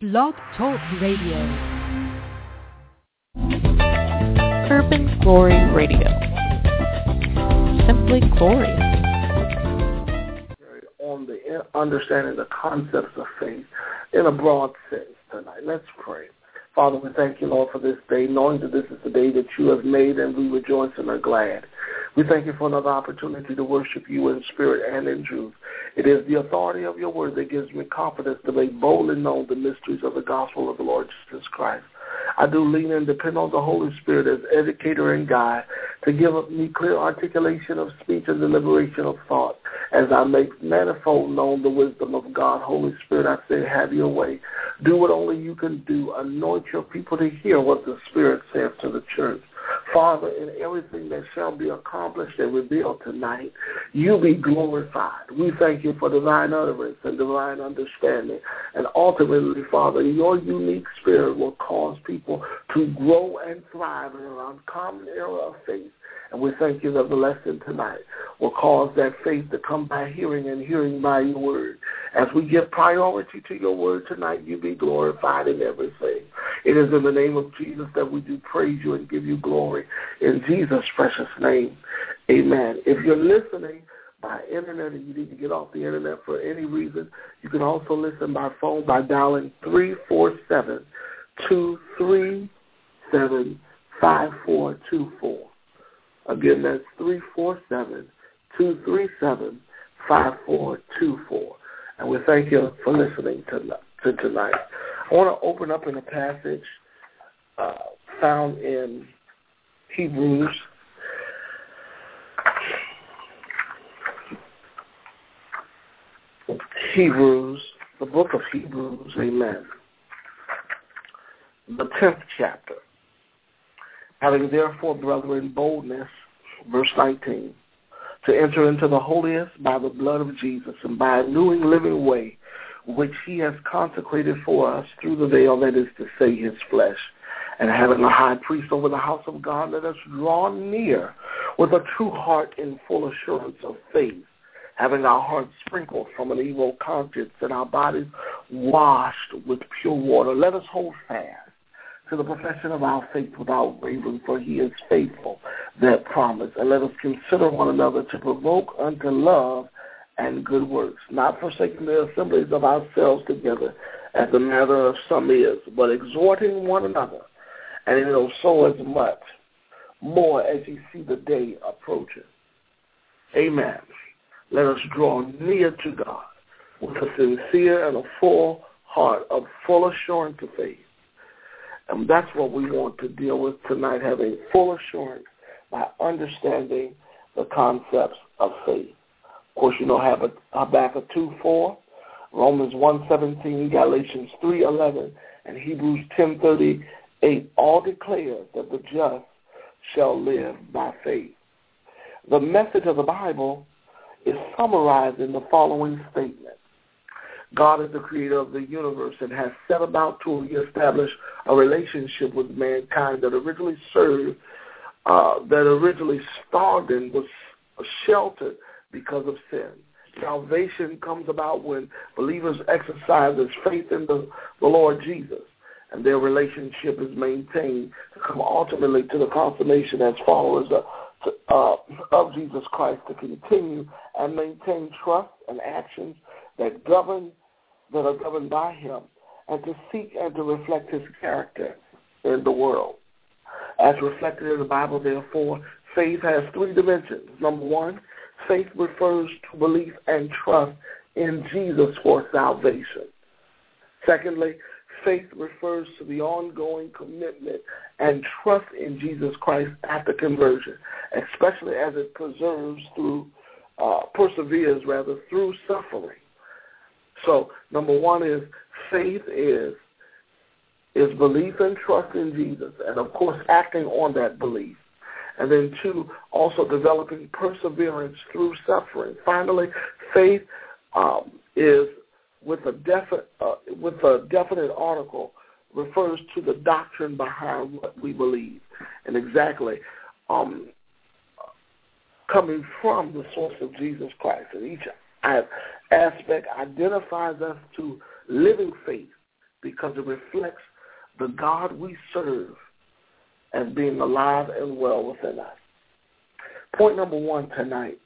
Blog Talk Radio. Urban Glory Radio. Simply glorious. On the understanding the concepts of faith in a broad sense tonight. Let's pray. Father, we thank you, Lord, for this day, knowing that this is the day that you have made and we rejoice and are glad. We thank you for another opportunity to worship you in spirit and in truth. It is the authority of your word that gives me confidence to make boldly known the mysteries of the gospel of the Lord Jesus Christ. I do lean and depend on the Holy Spirit as educator and guide to give me clear articulation of speech and deliberation of thought as I make manifold known the wisdom of God. Holy Spirit, I say, have your way. Do what only you can do. Anoint your people to hear what the Spirit says to the church. Father, in everything that shall be accomplished and revealed tonight, you be glorified. We thank you for divine utterance and divine understanding. And ultimately, Father, your unique spirit will cause people to grow and thrive in an uncommon era of faith and we thank you that the lesson tonight will cause that faith to come by hearing and hearing by your word. As we give priority to your word tonight, you be glorified in everything. It is in the name of Jesus that we do praise you and give you glory. In Jesus' precious name, amen. If you're listening by internet and you need to get off the internet for any reason, you can also listen by phone by dialing 347 237 5424. Again, that's 347-237-5424. And we thank you for listening to, to tonight. I want to open up in a passage uh, found in Hebrews. Hebrews, the book of Hebrews, amen. The 10th chapter. Having therefore, brethren, boldness, verse 19, to enter into the holiest by the blood of Jesus and by a new and living way, which he has consecrated for us through the veil that is to say his flesh. And having a high priest over the house of God, let us draw near with a true heart in full assurance of faith, having our hearts sprinkled from an evil conscience and our bodies washed with pure water. Let us hold fast to the profession of our faith without wavering, for he is faithful that promise. And let us consider one another to provoke unto love and good works, not forsaking the assemblies of ourselves together, as the matter of some is, but exhorting one another, and it will so as much more as you see the day approaching. Amen. Let us draw near to God with a sincere and a full heart of full assurance of faith and that's what we want to deal with tonight, having full assurance by understanding the concepts of faith. Of course, you know Habakkuk 2, 4, Romans 1, 17, Galatians 3, 11, and Hebrews 10, 38 all declare that the just shall live by faith. The message of the Bible is summarized in the following statement. God is the creator of the universe and has set about to establish a relationship with mankind that originally served, uh, that originally starved and was sheltered because of sin. Salvation comes about when believers exercise their faith in the, the Lord Jesus and their relationship is maintained to come ultimately to the consummation as followers of, uh, of Jesus Christ to continue and maintain trust and actions that govern that are governed by him and to seek and to reflect his character in the world. As reflected in the Bible, therefore, faith has three dimensions. Number one, faith refers to belief and trust in Jesus for salvation. Secondly, faith refers to the ongoing commitment and trust in Jesus Christ after conversion, especially as it preserves through, uh, perseveres rather, through suffering. So number one is faith is is belief and trust in Jesus, and of course acting on that belief. And then two, also developing perseverance through suffering. Finally, faith um, is with a definite uh, with a definite article refers to the doctrine behind what we believe, and exactly um, coming from the source of Jesus Christ. And each aspect identifies us to living faith because it reflects the God we serve as being alive and well within us. Point number one tonight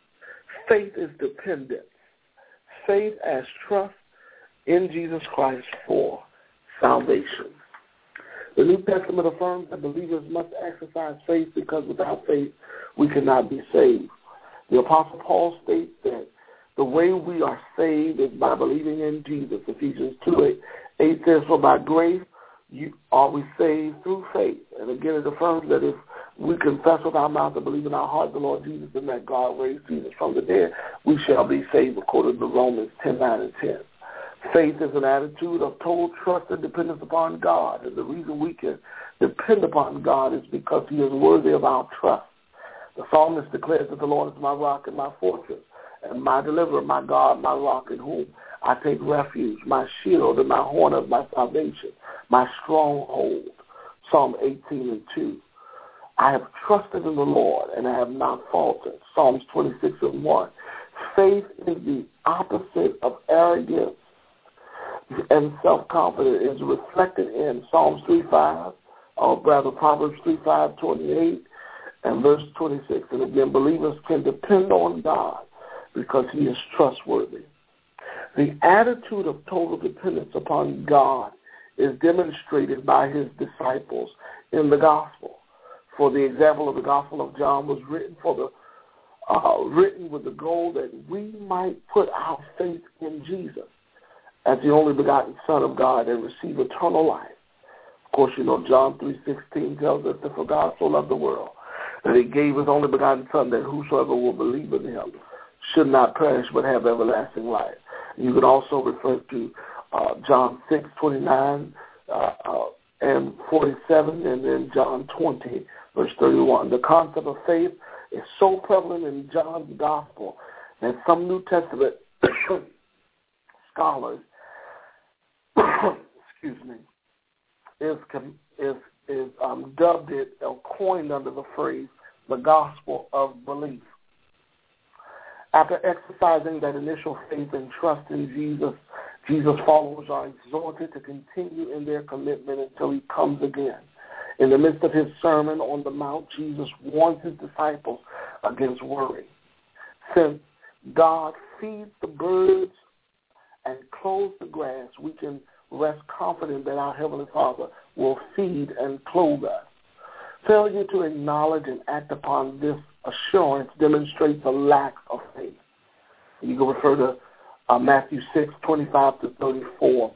faith is dependence. Faith as trust in Jesus Christ for salvation. The New Testament affirms that believers must exercise faith because without faith we cannot be saved. The Apostle Paul states the way we are saved is by believing in Jesus. Ephesians 2 8, 8 says, For by grace you are we saved through faith. And again, it affirms that if we confess with our mouth and believe in our heart the Lord Jesus and that God raised Jesus from the dead, we shall be saved according to Romans 10 9 and 10. Faith is an attitude of total trust and dependence upon God. And the reason we can depend upon God is because he is worthy of our trust. The psalmist declares that the Lord is my rock and my fortress my deliverer, my God, my rock in whom I take refuge, my shield and my horn of my salvation, my stronghold. Psalm 18 and 2. I have trusted in the Lord and I have not faltered. Psalms 26 and 1. Faith is the opposite of arrogance and self-confidence is reflected in Psalms 3.5, or rather Proverbs 3.5, 28, and verse 26. And again, believers can depend on God because he is trustworthy. The attitude of total dependence upon God is demonstrated by his disciples in the gospel. For the example of the Gospel of John was written for the uh, written with the goal that we might put our faith in Jesus as the only begotten Son of God and receive eternal life. Of course, you know John three sixteen tells us that for God so loved the world that he gave his only begotten Son that whosoever will believe in him should not perish but have everlasting life. You can also refer to uh, John six twenty nine uh, uh, and forty seven, and then John twenty verse thirty one. The concept of faith is so prevalent in John's gospel that some New Testament scholars, excuse me, is is is um, dubbed it or coined under the phrase the gospel of belief. After exercising that initial faith and trust in Jesus, Jesus' followers are exhorted to continue in their commitment until he comes again. In the midst of his sermon on the Mount, Jesus warns his disciples against worry. Since God feeds the birds and clothes the grass, we can rest confident that our Heavenly Father will feed and clothe us. Failure to acknowledge and act upon this assurance demonstrates a lack of faith. You can refer to uh, Matthew 6, 25 to 34.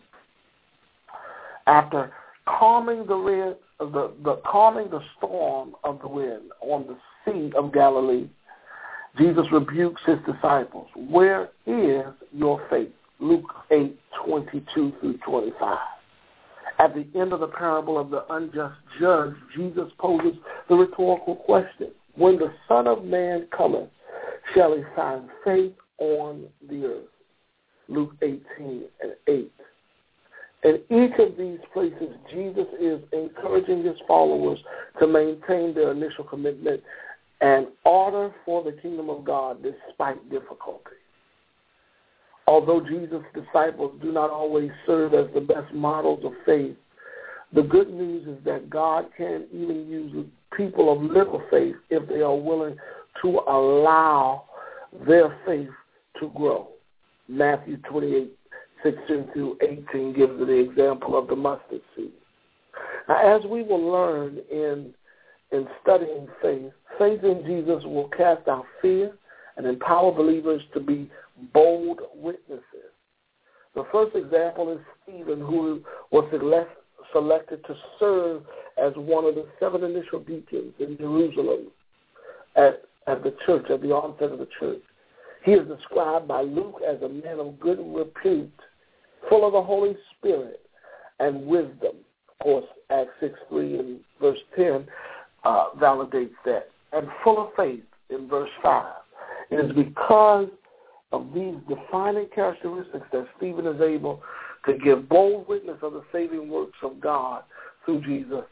After calming the, the, the calming the storm of the wind on the sea of Galilee, Jesus rebukes his disciples. Where is your faith? Luke 8, 22 through 25. At the end of the parable of the unjust judge, Jesus poses the rhetorical question, When the Son of Man cometh, shall he find faith on the earth? Luke 18 and 8. In each of these places, Jesus is encouraging his followers to maintain their initial commitment and order for the kingdom of God despite difficulty. Although Jesus' disciples do not always serve as the best models of faith, the good news is that God can even use people of little faith if they are willing to allow their faith to grow. Matthew 28, 16 through 18 gives the example of the mustard seed. Now, as we will learn in, in studying faith, faith in Jesus will cast out fear and empower believers to be bold witnesses. The first example is Stephen, who was selected to serve as one of the seven initial deacons in Jerusalem at, at the church, at the onset of the church. He is described by Luke as a man of good repute, full of the Holy Spirit and wisdom. Of course, Acts 6 3 and verse 10 uh, validates that. And full of faith in verse 5. It is because of these defining characteristics that Stephen is able to give bold witness of the saving works of God through Jesus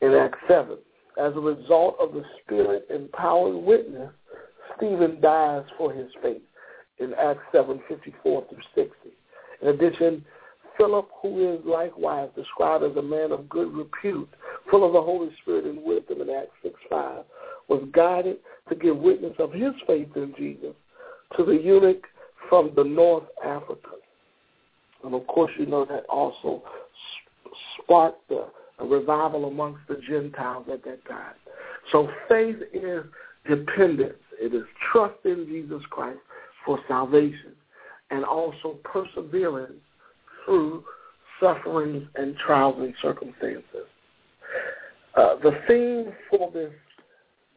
in Acts 7. As a result of the Spirit-empowered witness, Stephen dies for his faith in Acts 7, 54 through 60. In addition, Philip, who is likewise described as a man of good repute, full of the Holy Spirit and wisdom in Acts 6 5, was guided to give witness of his faith in Jesus to the eunuch from the North Africa. And of course, you know that also sparked a, a revival amongst the Gentiles at that time. So faith is dependence. It is trust in Jesus Christ for salvation and also perseverance through sufferings and trials and circumstances. Uh, the theme for this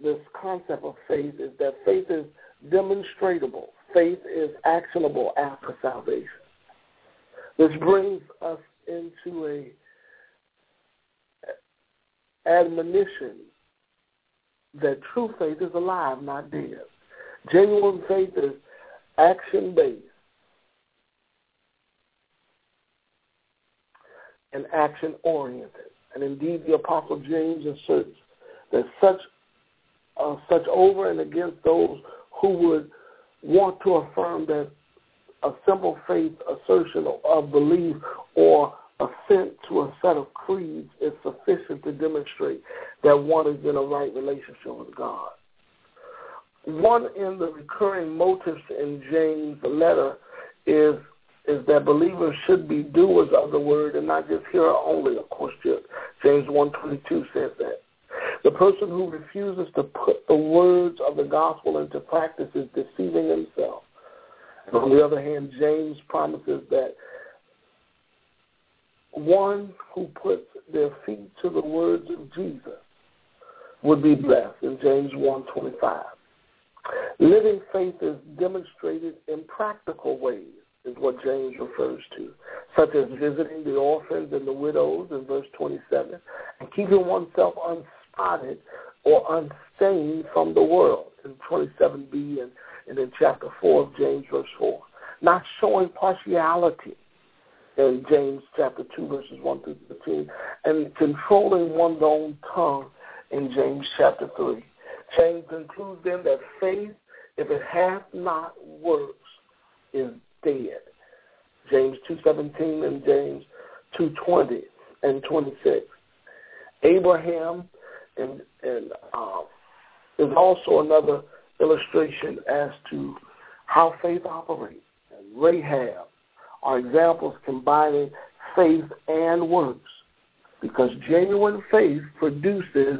this concept of faith is that faith is demonstrable. Faith is actionable after salvation. This brings us into a admonition that true faith is alive, not dead. Genuine faith is action based and action oriented. And indeed, the Apostle James asserts that such uh, such over and against those who would want to affirm that a simple faith assertion of belief or assent to a set of creeds is sufficient to demonstrate that one is in a right relationship with God. One in the recurring motives in James' letter is is that believers should be doers of the word and not just hearer only. Of course, James 1.22 says that. The person who refuses to put the words of the gospel into practice is deceiving himself. And on the other hand, James promises that one who puts their feet to the words of Jesus would be blessed in James 1.25. Living faith is demonstrated in practical ways is what James refers to, such as visiting the orphans and the widows in verse 27, and keeping oneself unspotted or unstained from the world in 27b and, and in chapter 4 of James verse 4. Not showing partiality in James chapter 2 verses 1 through 13, and controlling one's own tongue in James chapter 3. James concludes then that faith, if it hath not works, is dead. James 2.17 and James 2.20 and 26. Abraham and, and uh, is also another illustration as to how faith operates. And Rahab are examples combining faith and works because genuine faith produces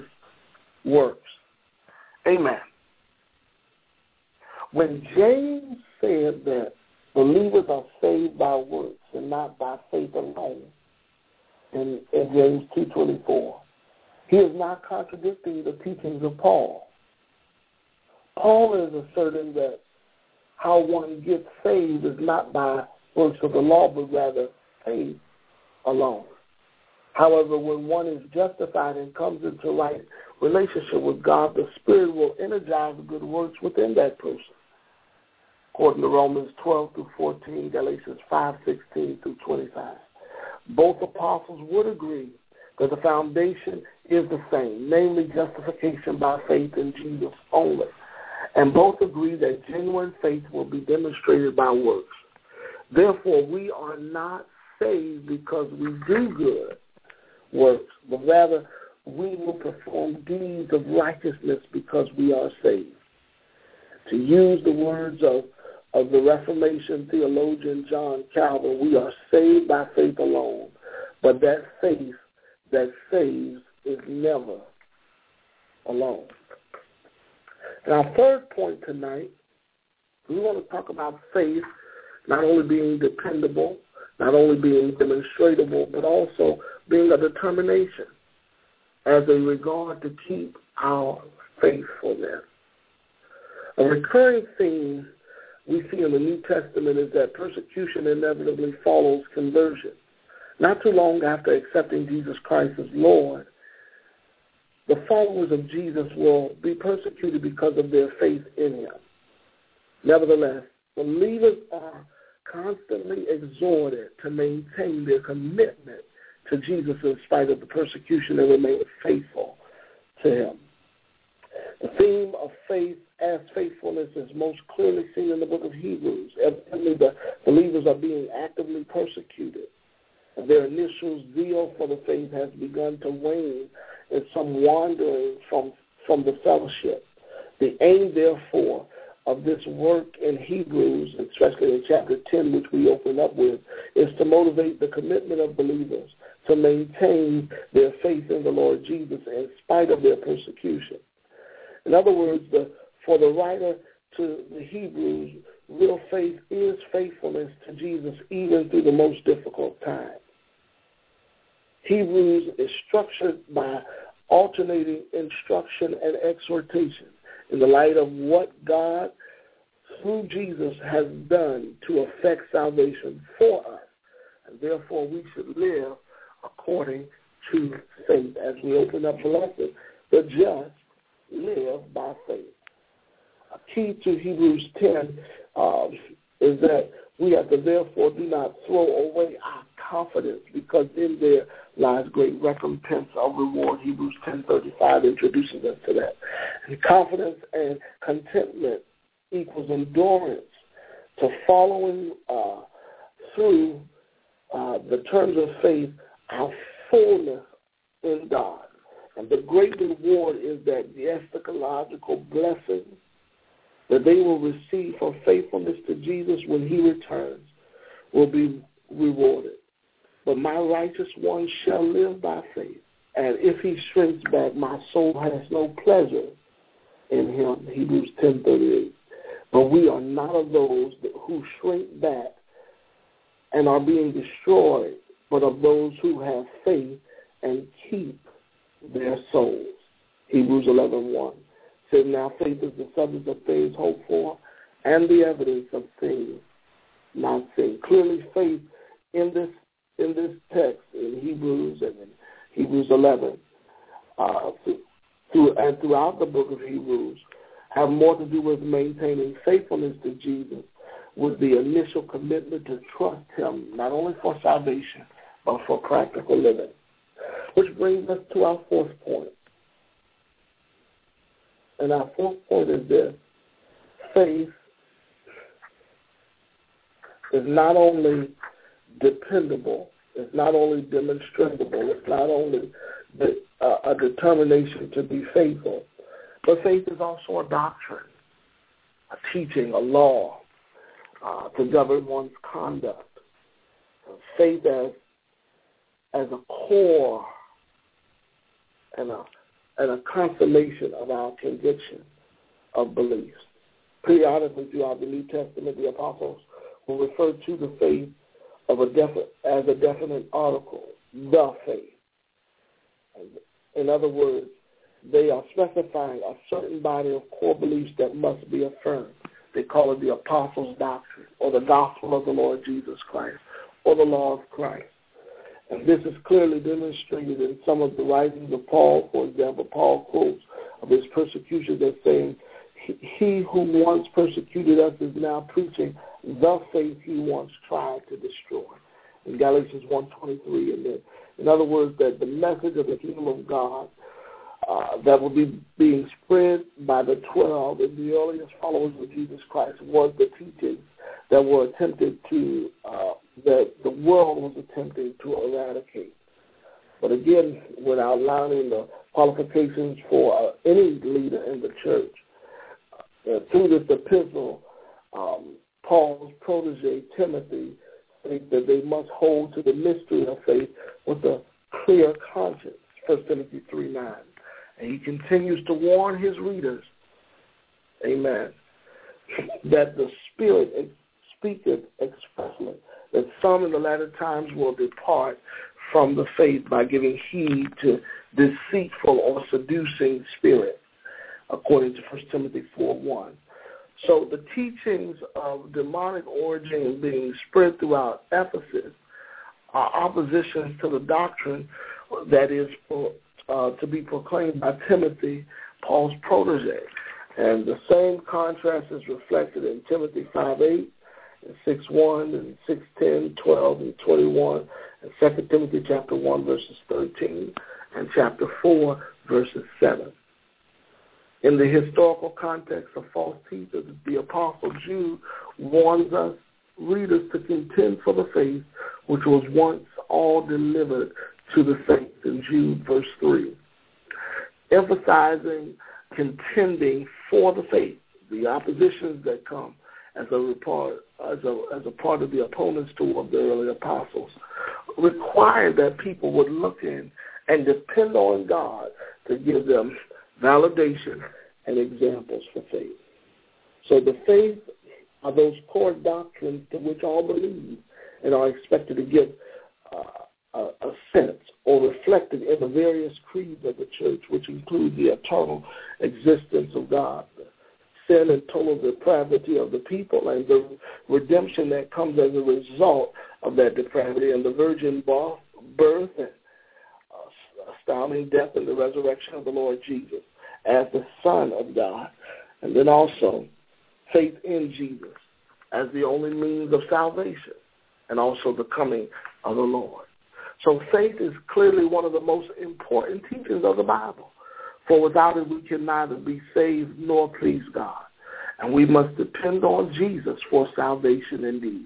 works. Amen. When James said that Believers are saved by works and not by faith alone. In, in James 2.24. He is not contradicting the teachings of Paul. Paul is asserting that how one gets saved is not by works of the law, but rather faith alone. However, when one is justified and comes into right relationship with God, the Spirit will energize good works within that person according to Romans 12 through 14, Galatians 5, 16 through 25. Both apostles would agree that the foundation is the same, namely justification by faith in Jesus only. And both agree that genuine faith will be demonstrated by works. Therefore, we are not saved because we do good works, but rather we will perform deeds of righteousness because we are saved. To use the words of of the Reformation theologian John Calvin, we are saved by faith alone, but that faith that saves is never alone. And our third point tonight, we want to talk about faith not only being dependable, not only being demonstratable, but also being a determination as a regard to keep our faithfulness. A recurring theme we see in the New Testament is that persecution inevitably follows conversion. Not too long after accepting Jesus Christ as Lord, the followers of Jesus will be persecuted because of their faith in him. Nevertheless, believers are constantly exhorted to maintain their commitment to Jesus in spite of the persecution and remain faithful to him. The theme of faith as faithfulness is most clearly seen in the book of Hebrews. Evidently, the believers are being actively persecuted Their initial zeal for the faith has begun to wane and some wandering from, from the fellowship. The aim, therefore, of this work in Hebrews, especially in chapter 10, which we open up with, is to motivate the commitment of believers to maintain their faith in the Lord Jesus in spite of their persecution. In other words, the, for the writer to the Hebrews, real faith is faithfulness to Jesus even through the most difficult times. Hebrews is structured by alternating instruction and exhortation in the light of what God, through Jesus, has done to effect salvation for us. And therefore, we should live according to faith. As we open up the lesson, the just live by faith. A key to Hebrews 10 um, is that we have to therefore do not throw away our confidence because in there lies great recompense of reward. Hebrews 10.35 introduces us to that. And confidence and contentment equals endurance to following uh, through uh, the terms of faith our fullness in God. And the great reward is that the eschatological blessing that they will receive for faithfulness to Jesus when he returns will be rewarded. But my righteous one shall live by faith. And if he shrinks back, my soul has no pleasure in him. Hebrews 10.38. But we are not of those who shrink back and are being destroyed, but of those who have faith and keep their souls. Hebrews 11.1 says, Now faith is the substance of things hoped for and the evidence of things not seen. Clearly faith in this in this text in Hebrews and in Hebrews 11 uh, through, and throughout the book of Hebrews have more to do with maintaining faithfulness to Jesus with the initial commitment to trust him, not only for salvation, but for practical living. Which brings us to our fourth point. And our fourth point is this. Faith is not only dependable, it's not only demonstrable, it's not only the, uh, a determination to be faithful, but faith is also a doctrine, a teaching, a law uh, to govern one's conduct. Faith as as a core and a and a confirmation of our conviction of beliefs. Periodically throughout the New Testament, the apostles will refer to the faith of a defi- as a definite article, the faith. In other words, they are specifying a certain body of core beliefs that must be affirmed. They call it the apostles' doctrine, or the gospel of the Lord Jesus Christ, or the law of Christ. And this is clearly demonstrated in some of the writings of Paul. For example, Paul quotes of his persecution as saying, he who once persecuted us is now preaching the faith he once tried to destroy. In Galatians 1.23, and in other words, that the message of the kingdom of God uh, that will be being spread by the 12 and the earliest followers of Jesus Christ was the teachings that were attempted to, uh, that the world was attempting to eradicate. But again, without outlining the qualifications for uh, any leader in the church, uh, through this epistle, um, Paul's protege, Timothy, states that they must hold to the mystery of faith with a clear conscience, 1 Timothy 3 9. And he continues to warn his readers, amen, that the Spirit speaketh expressly, that some in the latter times will depart from the faith by giving heed to deceitful or seducing spirits, according to 1 Timothy 4 1. So the teachings of demonic origin being spread throughout Ephesus are oppositions to the doctrine that is uh, to be proclaimed by Timothy, Paul's protege. And the same contrast is reflected in Timothy 5.8, and 6.1, and 6.10, 12, and 21, and 2 Timothy chapter 1, verses 13, and chapter 4, verses 7. In the historical context of false teachers, the Apostle Jude warns us readers to contend for the faith which was once all delivered to the saints in Jude verse 3, emphasizing contending for the faith, the oppositions that come as a part as a as a part of the opponents toward the early apostles, required that people would look in and depend on God to give them validation and examples for faith. So the faith are those core doctrines to which all believe and are expected to give uh, a, a sense or reflected in the various creeds of the church, which include the eternal existence of God, sin and total depravity of the people, and the redemption that comes as a result of that depravity, and the virgin birth astounding death and the resurrection of the Lord Jesus as the Son of God, and then also faith in Jesus as the only means of salvation, and also the coming of the Lord. So faith is clearly one of the most important teachings of the Bible. For without it, we can neither be saved nor please God. And we must depend on Jesus for salvation indeed.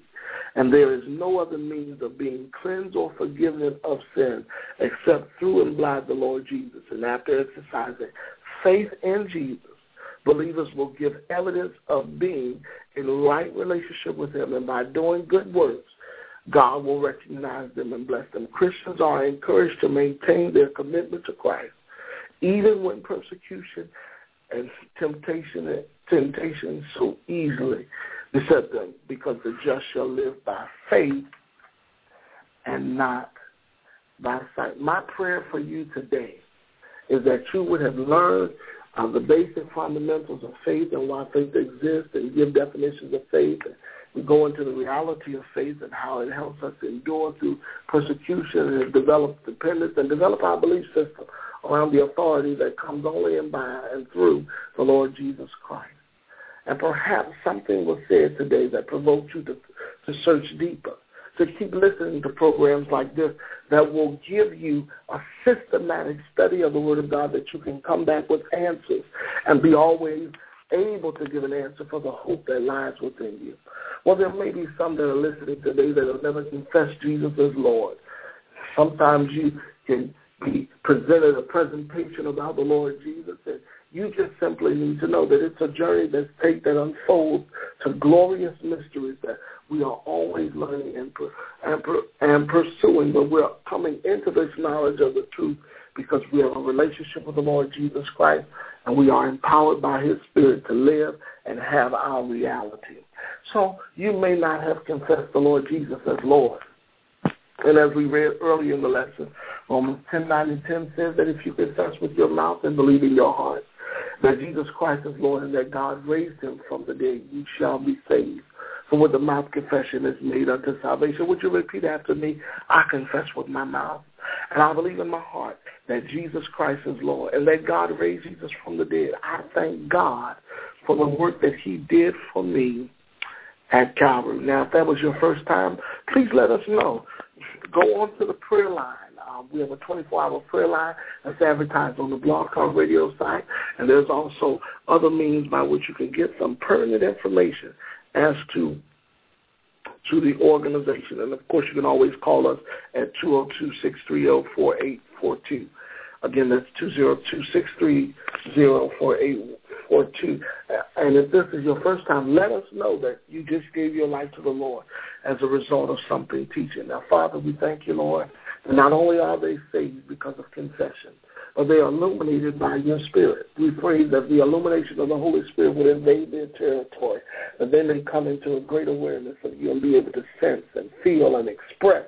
And there is no other means of being cleansed or forgiven of sin except through and by the Lord Jesus. And after exercising faith in Jesus, believers will give evidence of being in right relationship with him. And by doing good works, God will recognize them and bless them. Christians are encouraged to maintain their commitment to Christ, even when persecution and temptation temptation so easily beset them, because the just shall live by faith and not by sight. My prayer for you today is that you would have learned the basic fundamentals of faith and why faith exists and give definitions of faith. And go into the reality of faith and how it helps us endure through persecution and develop dependence and develop our belief system around the authority that comes only in by and through the Lord Jesus Christ. And perhaps something was said today that provoked you to, to search deeper to keep listening to programs like this that will give you a systematic study of the Word of God that you can come back with answers and be always able to give an answer for the hope that lies within you. Well, there may be some that are listening today that have never confessed Jesus as Lord. Sometimes you can be presented a presentation about the Lord Jesus and you just simply need to know that it's a journey that's take that unfolds to glorious mysteries that we are always learning and, and, and pursuing, but we're coming into this knowledge of the truth because we have a relationship with the Lord Jesus Christ and we are empowered by his spirit to live and have our reality. So you may not have confessed the Lord Jesus as Lord. And as we read earlier in the lesson, Romans 10, 9, and 10 says that if you confess with your mouth and believe in your heart that Jesus Christ is Lord and that God raised him from the dead, you shall be saved. For with the mouth confession is made unto salvation. Would you repeat after me? I confess with my mouth and I believe in my heart that Jesus Christ is Lord and that God raised Jesus from the dead. I thank God for the work that he did for me at Calvary. Now, if that was your first time, please let us know. Go on to the prayer line. Um, we have a 24-hour prayer line that's advertised on the Blog Talk Radio site, and there's also other means by which you can get some pertinent information as to to the organization. And of course, you can always call us at 202-630-4842. Again, that's 202-630-4842. And if this is your first time, let us know that you just gave your life to the Lord as a result of something teaching. Now, Father, we thank you, Lord. And not only are they saved because of confession, but they are illuminated by your Spirit. We pray that the illumination of the Holy Spirit would invade their territory, that they may come into a great awareness of you and be able to sense and feel and express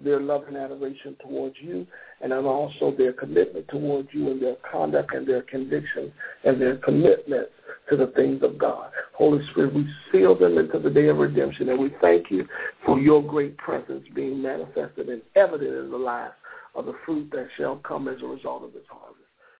their love and adoration towards you, and then also their commitment towards you and their conduct and their conviction and their commitment to the things of God. Holy Spirit, we seal them into the day of redemption, and we thank you for your great presence being manifested and evident in the lives of the fruit that shall come as a result of this harvest.